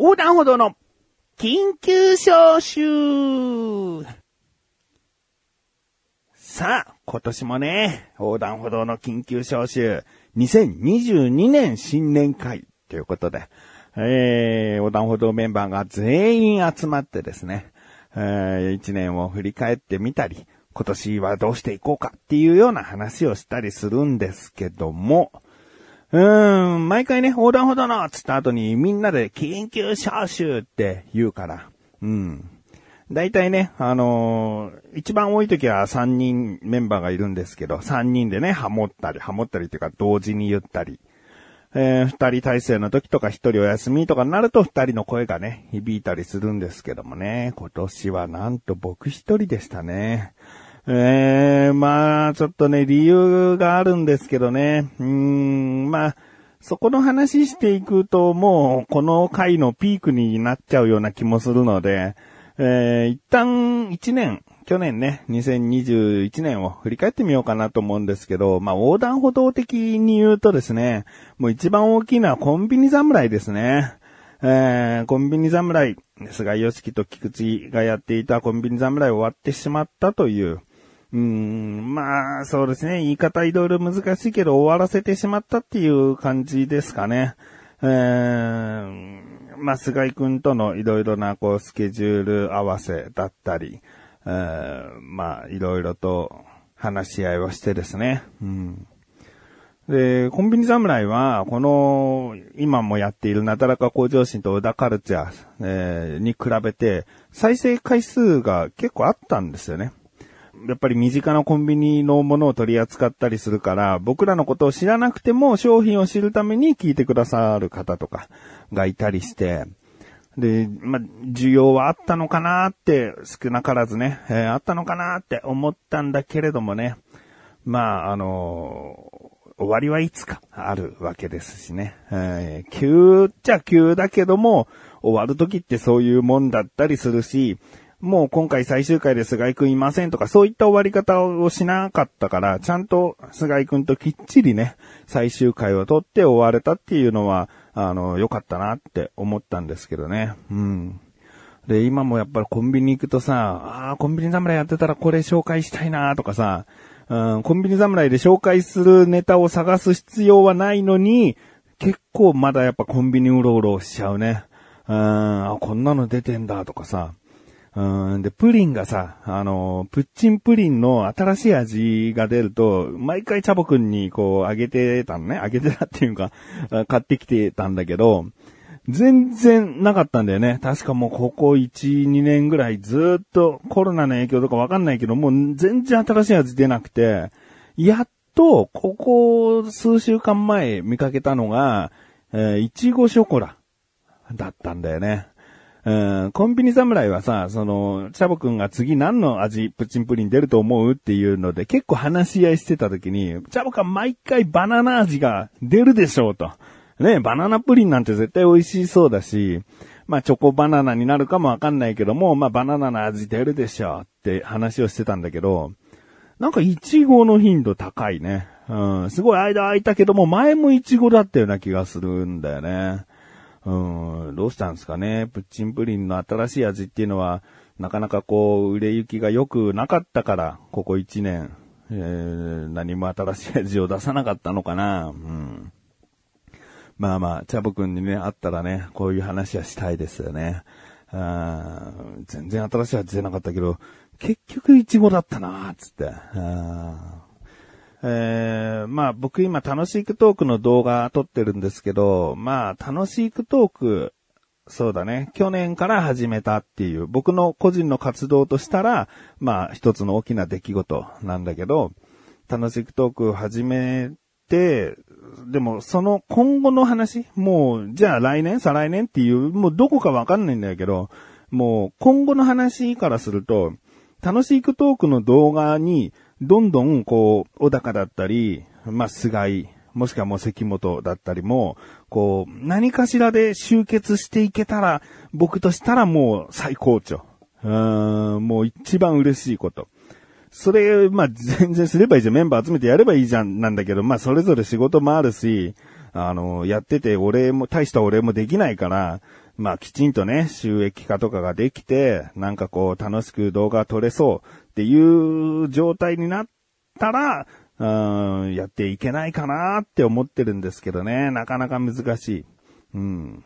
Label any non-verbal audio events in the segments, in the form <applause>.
横断歩道の緊急招集。さあ、今年もね、横断歩道の緊急招集、2022年新年会ということで、えー、横断歩道メンバーが全員集まってですね、えー、一年を振り返ってみたり、今年はどうしていこうかっていうような話をしたりするんですけども、うーん、毎回ね、横断歩道のつった後にみんなで緊急招集って言うから、うん。大体ね、あのー、一番多い時は3人メンバーがいるんですけど、3人でね、ハモったり、ハモったりっていうか同時に言ったり、えー、2人体制の時とか1人お休みとかになると2人の声がね、響いたりするんですけどもね、今年はなんと僕1人でしたね。ええー、まあ、ちょっとね、理由があるんですけどね。うん、まあ、そこの話していくと、もう、この回のピークになっちゃうような気もするので、えー、一旦1年、去年ね、2021年を振り返ってみようかなと思うんですけど、まあ、横断歩道的に言うとですね、もう一番大きなコンビニ侍ですね。えー、コンビニ侍、菅義樹と菊池がやっていたコンビニ侍終わってしまったという、うん、まあ、そうですね。言い方いろいろ難しいけど終わらせてしまったっていう感じですかね。えー、まあ、菅井くんとのいろいろな、こう、スケジュール合わせだったり、えー、まあ、いろいろと話し合いをしてですね。うん。で、コンビニ侍は、この、今もやっているなだらか向上心と小田カルチャー、えー、に比べて、再生回数が結構あったんですよね。やっぱり身近なコンビニのものを取り扱ったりするから、僕らのことを知らなくても商品を知るために聞いてくださる方とかがいたりして、で、ま需要はあったのかなって、少なからずね、えー、あったのかなって思ったんだけれどもね、まあ、あのー、終わりはいつかあるわけですしね、えー、急っちゃ急だけども、終わる時ってそういうもんだったりするし、もう今回最終回で菅井くんいませんとか、そういった終わり方をしなかったから、ちゃんと菅井くんときっちりね、最終回を取って終われたっていうのは、あの、良かったなって思ったんですけどね。うん。で、今もやっぱりコンビニ行くとさ、ああ、コンビニ侍やってたらこれ紹介したいなとかさ、うん、コンビニ侍で紹介するネタを探す必要はないのに、結構まだやっぱコンビニうろうろしちゃうね。うん、あ、こんなの出てんだとかさ。うん、で、プリンがさ、あの、プッチンプリンの新しい味が出ると、毎回チャボくんにこう、あげてたのね。あげてたっていうか、買ってきてたんだけど、全然なかったんだよね。確かもうここ1、2年ぐらいずっとコロナの影響とかわかんないけど、もう全然新しい味出なくて、やっと、ここ数週間前見かけたのが、えー、いちごショコラだったんだよね。うん、コンビニ侍はさ、その、チャボくんが次何の味、プチンプリン出ると思うっていうので、結構話し合いしてた時に、チャボくん毎回バナナ味が出るでしょうと。ね、バナナプリンなんて絶対美味しそうだし、まあチョコバナナになるかもわかんないけども、まあバナナの味出るでしょうって話をしてたんだけど、なんかイチゴの頻度高いね。うん、すごい間空いたけども、前もイチゴだったような気がするんだよね。うん、どうしたんですかね？プッチンプリンの新しい味っていうのは、なかなかこう、売れ行きが良くなかったから、ここ1年、えー、何も新しい味を出さなかったのかな？うん。まあまあ、チャボくんにね、会ったらね、こういう話はしたいですよね。あ全然新しい味出なかったけど、結局イチゴだったなつって。あえー、まあ僕今楽しいクトークの動画撮ってるんですけど、まあ楽しいクトーク、そうだね、去年から始めたっていう、僕の個人の活動としたら、まあ一つの大きな出来事なんだけど、楽しいクトークを始めて、でもその今後の話、もうじゃあ来年、再来年っていう、もうどこかわかんないんだけど、もう今後の話からすると、楽しいクトークの動画にどんどん、こう、小高だったり、まあ、菅井、もしくはもう関本だったりも、こう、何かしらで集結していけたら、僕としたらもう最高潮。うん、もう一番嬉しいこと。それ、まあ、全然すればいいじゃん。メンバー集めてやればいいじゃん、なんだけど、まあ、それぞれ仕事もあるし、あの、やってて、俺も、大した俺もできないから、まあきちんとね、収益化とかができて、なんかこう楽しく動画撮れそうっていう状態になったら、うん、やっていけないかなって思ってるんですけどね、なかなか難しい。うん。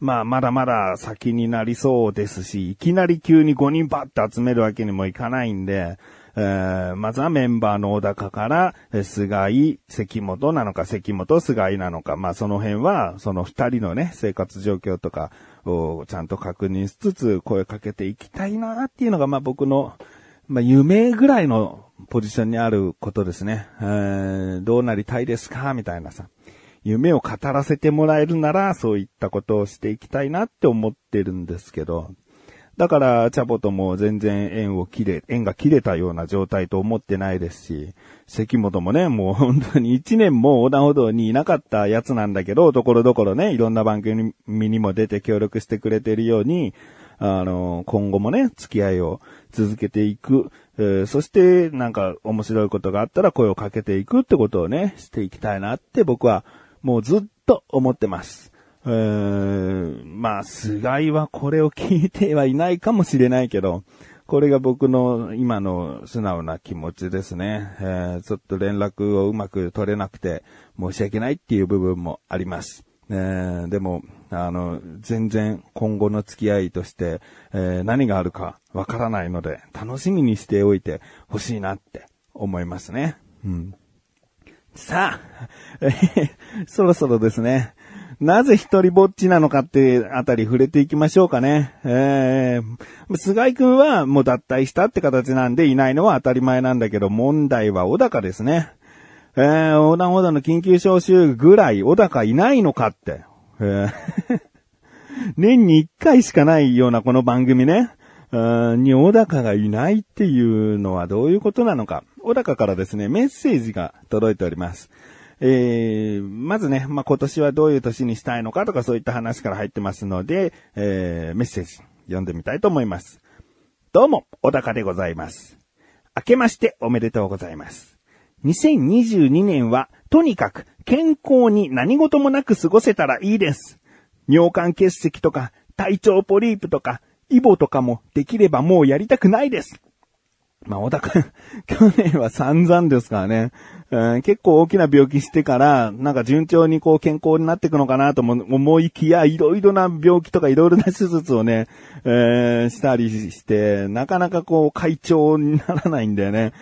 まあ、まだまだ先になりそうですし、いきなり急に5人バッて集めるわけにもいかないんで、えー、まずはメンバーの小高から、菅井、関本なのか、関本、菅井なのか、まあその辺は、その二人のね、生活状況とかちゃんと確認しつつ声かけていきたいなっていうのが、まあ僕の、まあ夢ぐらいのポジションにあることですね。えー、どうなりたいですかみたいなさ。夢を語らせてもらえるなら、そういったことをしていきたいなって思ってるんですけど、だから、チャボとも全然縁を切れ、縁が切れたような状態と思ってないですし、関本もね、もう本当に一年も横断歩道にいなかったやつなんだけど、ところどころね、いろんな番組にも出て協力してくれてるように、あの、今後もね、付き合いを続けていく、えー、そしてなんか面白いことがあったら声をかけていくってことをね、していきたいなって僕はもうずっと思ってます。え、まあ、菅井はこれを聞いてはいないかもしれないけど、これが僕の今の素直な気持ちですね。えー、ちょっと連絡をうまく取れなくて申し訳ないっていう部分もあります。えー、でも、あの、全然今後の付き合いとして、えー、何があるかわからないので、楽しみにしておいてほしいなって思いますね。うん。さあ、<laughs> そろそろですね、なぜ一人ぼっちなのかってあたり触れていきましょうかね。えー、菅井くんはもう脱退したって形なんでいないのは当たり前なんだけど、問題は小高ですね。えー、横断歩道の緊急招集ぐらい小高いないのかって。えー、<laughs> 年に一回しかないようなこの番組ね。に小高がいないっていうのはどういうことなのか。小高からですね、メッセージが届いております。えー、まずね、まあ、今年はどういう年にしたいのかとかそういった話から入ってますので、えー、メッセージ読んでみたいと思います。どうも、小高でございます。明けましておめでとうございます。2022年は、とにかく健康に何事もなく過ごせたらいいです。尿管結石とか、体調ポリープとか、イボとかもできればもうやりたくないです。まあ、小高、<laughs> 去年は散々ですからね。うん、結構大きな病気してから、なんか順調にこう健康になっていくのかなと思いきや、いろいろな病気とかいろいろな手術をね、えー、したりして、なかなかこう会長にならないんだよね。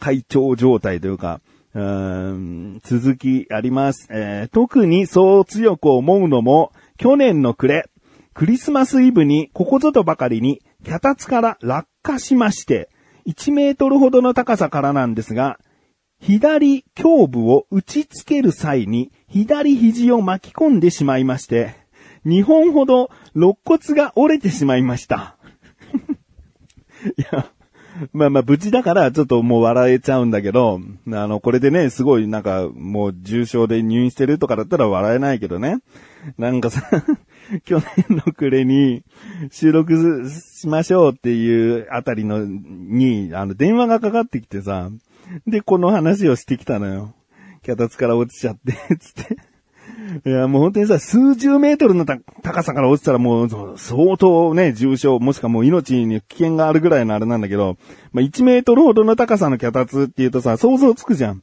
会長状態というか。うん続きあります、えー。特にそう強く思うのも、去年の暮れ、クリスマスイブにここぞとばかりに脚立から落下しまして、1メートルほどの高さからなんですが、左胸部を打ち付ける際に左肘を巻き込んでしまいまして、2本ほど肋骨が折れてしまいました。<laughs> いや、<laughs> まあまあ無事だからちょっともう笑えちゃうんだけど、あの、これでね、すごいなんかもう重症で入院してるとかだったら笑えないけどね。なんかさ、<laughs> 去年の暮れに収録しましょうっていうあたりのに、あの電話がかかってきてさ、で、この話をしてきたのよ。脚立から落ちちゃって、つって。いや、もう本当にさ、数十メートルの高さから落ちたらもう、相当ね、重症、もしくはもう命に危険があるぐらいのあれなんだけど、まあ、1メートルほどの高さの脚立っていうとさ、想像つくじゃん。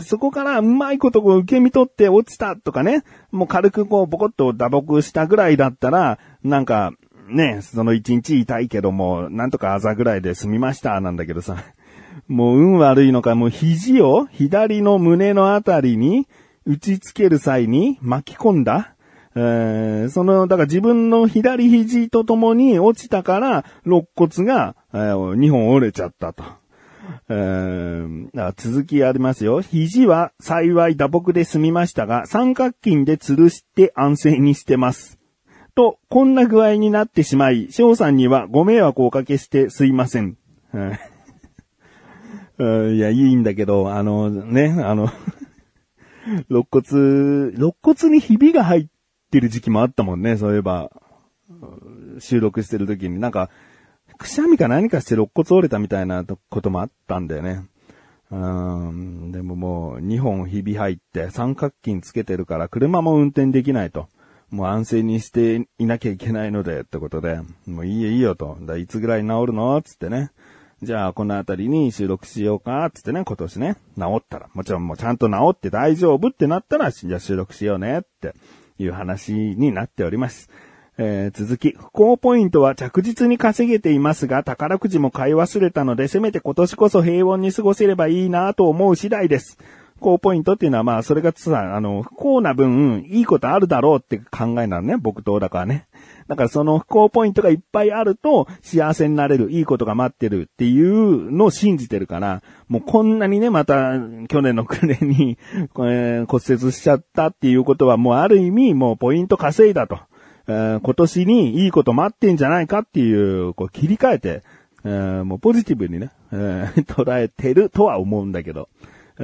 そこからうまいことこう受け身取って落ちたとかね、もう軽くこうボコッと打撲したぐらいだったら、なんか、ね、その一日痛いけども、なんとかあざぐらいで済みましたなんだけどさ、もう運悪いのか、もう肘を左の胸のあたりに打ちつける際に巻き込んだ。えー、その、だから自分の左肘とともに落ちたから肋骨が、えー、2本折れちゃったと。えー、続きありますよ。肘は幸い打撲で済みましたが、三角筋で吊るして安静にしてます。と、こんな具合になってしまい、翔さんにはご迷惑をおかけしてすいません。<laughs> いや、いいんだけど、あの、ね、あの肋骨、肋骨にひびが入ってる時期もあったもんね、そういえば。収録してる時に。なんか、くしゃみか何かして肋骨折れたみたいなこともあったんだよね。うん、でももう、2本ひび入って三角筋つけてるから車も運転できないと。もう安静にしていなきゃいけないので、ってことで、もういいよいいよと。だいつぐらい治るの？つってね。じゃあ、このあたりに収録しようか、つってね、今年ね、治ったら。もちろんもうちゃんと治って大丈夫ってなったら、じゃあ収録しようね、っていう話になっております。えー、続き、不幸ポイントは着実に稼げていますが、宝くじも買い忘れたので、せめて今年こそ平穏に過ごせればいいなと思う次第です。不幸ポイントっていうのはまあ、それがさ、あの、不幸な分、いいことあるだろうって考えなのね、僕と小高はね。だからその不幸ポイントがいっぱいあると幸せになれる、いいことが待ってるっていうのを信じてるから、もうこんなにね、また去年の暮れに、<laughs> 骨折しちゃったっていうことはもうある意味もうポイント稼いだと。えー、今年にいいこと待ってんじゃないかっていう、こう切り替えて、えー、もうポジティブにね、えー、<laughs> 捉えてるとは思うんだけど、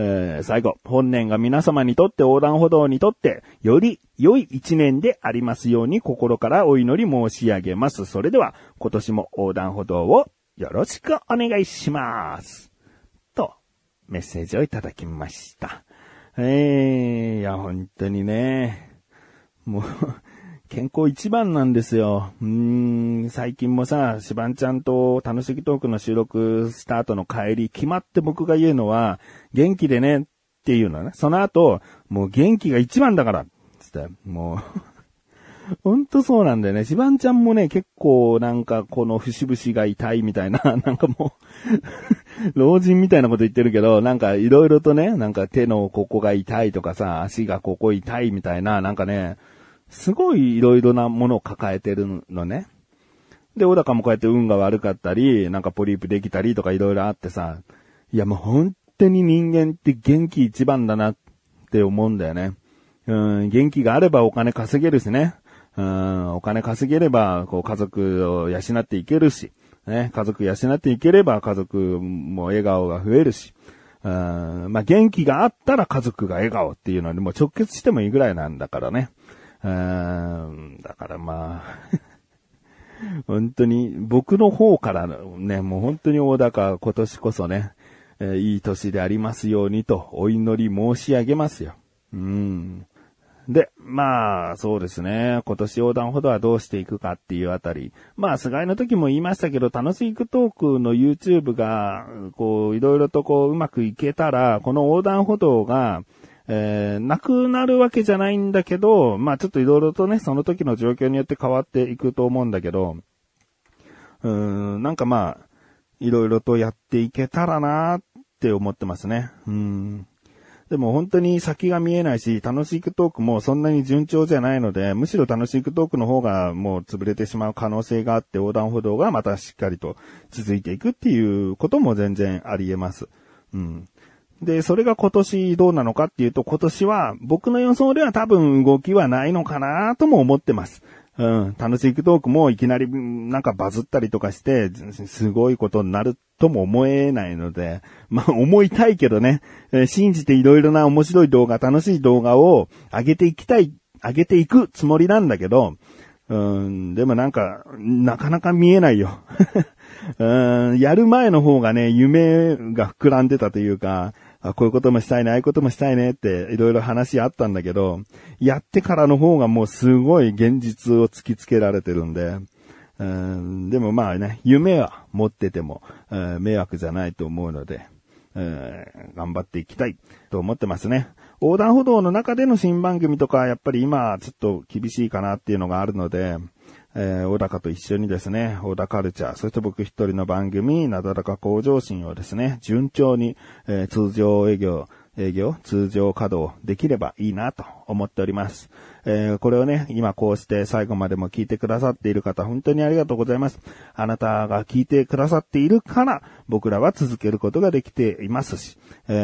えー、最後、本年が皆様にとって横断歩道にとって、より良い一年でありますように心からお祈り申し上げます。それでは、今年も横断歩道をよろしくお願いします。と、メッセージをいただきました。えー、いや、本当にね、もう健康一番なんですよ。うーん、最近もさ、しばんちゃんと楽しきトークの収録した後の帰り、決まって僕が言うのは、元気でねっていうのね。その後、もう元気が一番だから、つって、もう <laughs> ほんとそうなんだよね。しばんちゃんもね、結構なんかこの節々が痛いみたいな、<laughs> なんかもう老人みたいなこと言ってるけど、なんかいろいろとね、なんか手のここが痛いとかさ、足がここ痛いみたいな、なんかね、すごい色々なものを抱えてるのね。で、小高もこうやって運が悪かったり、なんかポリープできたりとか色々あってさ、いやもう本当に人間って元気一番だなって思うんだよね。うん、元気があればお金稼げるしね。うん、お金稼げれば、こう家族を養っていけるし、ね、家族養っていければ家族も笑顔が増えるし、うん、まあ、元気があったら家族が笑顔っていうのにもう直結してもいいぐらいなんだからね。うん、だからまあ <laughs> 本当に僕の方からね、もう本当に大高今年こそね、えー、いい年でありますようにとお祈り申し上げますよ。うん。で、まあ、そうですね。今年横断歩道はどうしていくかっていうあたり。まあ、菅井の時も言いましたけど、楽しいクトークの YouTube が、こう、いろいろとこう、うまくいけたら、この横断歩道が、えー、なくなるわけじゃないんだけど、まあちょっといろいろとね、その時の状況によって変わっていくと思うんだけど、うーん、なんかまあ、いろいろとやっていけたらなって思ってますね。うん。でも本当に先が見えないし、楽しいトークもそんなに順調じゃないので、むしろ楽しいトークの方がもう潰れてしまう可能性があって、横断歩道がまたしっかりと続いていくっていうことも全然あり得ます。うん。で、それが今年どうなのかっていうと、今年は僕の予想では多分動きはないのかなとも思ってます。うん。楽しいトークもいきなりなんかバズったりとかして、すごいことになるとも思えないので、まあ思いたいけどね、えー、信じていろいろな面白い動画、楽しい動画を上げていきたい、上げていくつもりなんだけど、うん、でもなんか、なかなか見えないよ。<laughs> うん、やる前の方がね、夢が膨らんでたというか、あ、こういうこともしたいね、ああいうこともしたいねっていろいろ話あったんだけど、やってからの方がもうすごい現実を突きつけられてるんで、うん、でもまあね、夢は持ってても、迷惑じゃないと思うので、頑張っていきたいと思ってますね。横断歩道の中での新番組とか、やっぱり今ちょっと厳しいかなっていうのがあるので、えー、小高と一緒にですね、小高カルチャー、そして僕一人の番組、なだらか向上心をですね、順調に、えー、通常営業、営業、通常稼働できればいいなと思っております。えー、これをね、今こうして最後までも聞いてくださっている方、本当にありがとうございます。あなたが聞いてくださっているから、僕らは続けることができていますし、え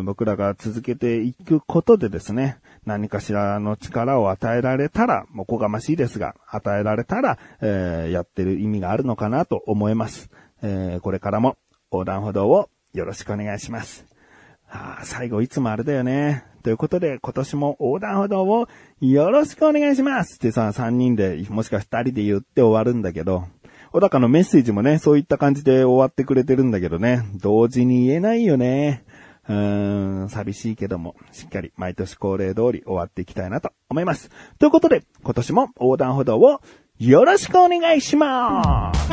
ー、僕らが続けていくことでですね、何かしらの力を与えられたら、もうこがましいですが、与えられたら、えー、やってる意味があるのかなと思います。えー、これからも横断歩道をよろしくお願いします。あ最後いつもあれだよね。ということで、今年も横断歩道をよろしくお願いしますってさ、3人で、もしくは2人で言って終わるんだけど、小高のメッセージもね、そういった感じで終わってくれてるんだけどね、同時に言えないよね。うーん、寂しいけども、しっかり毎年恒例通り終わっていきたいなと思います。ということで、今年も横断歩道をよろしくお願いします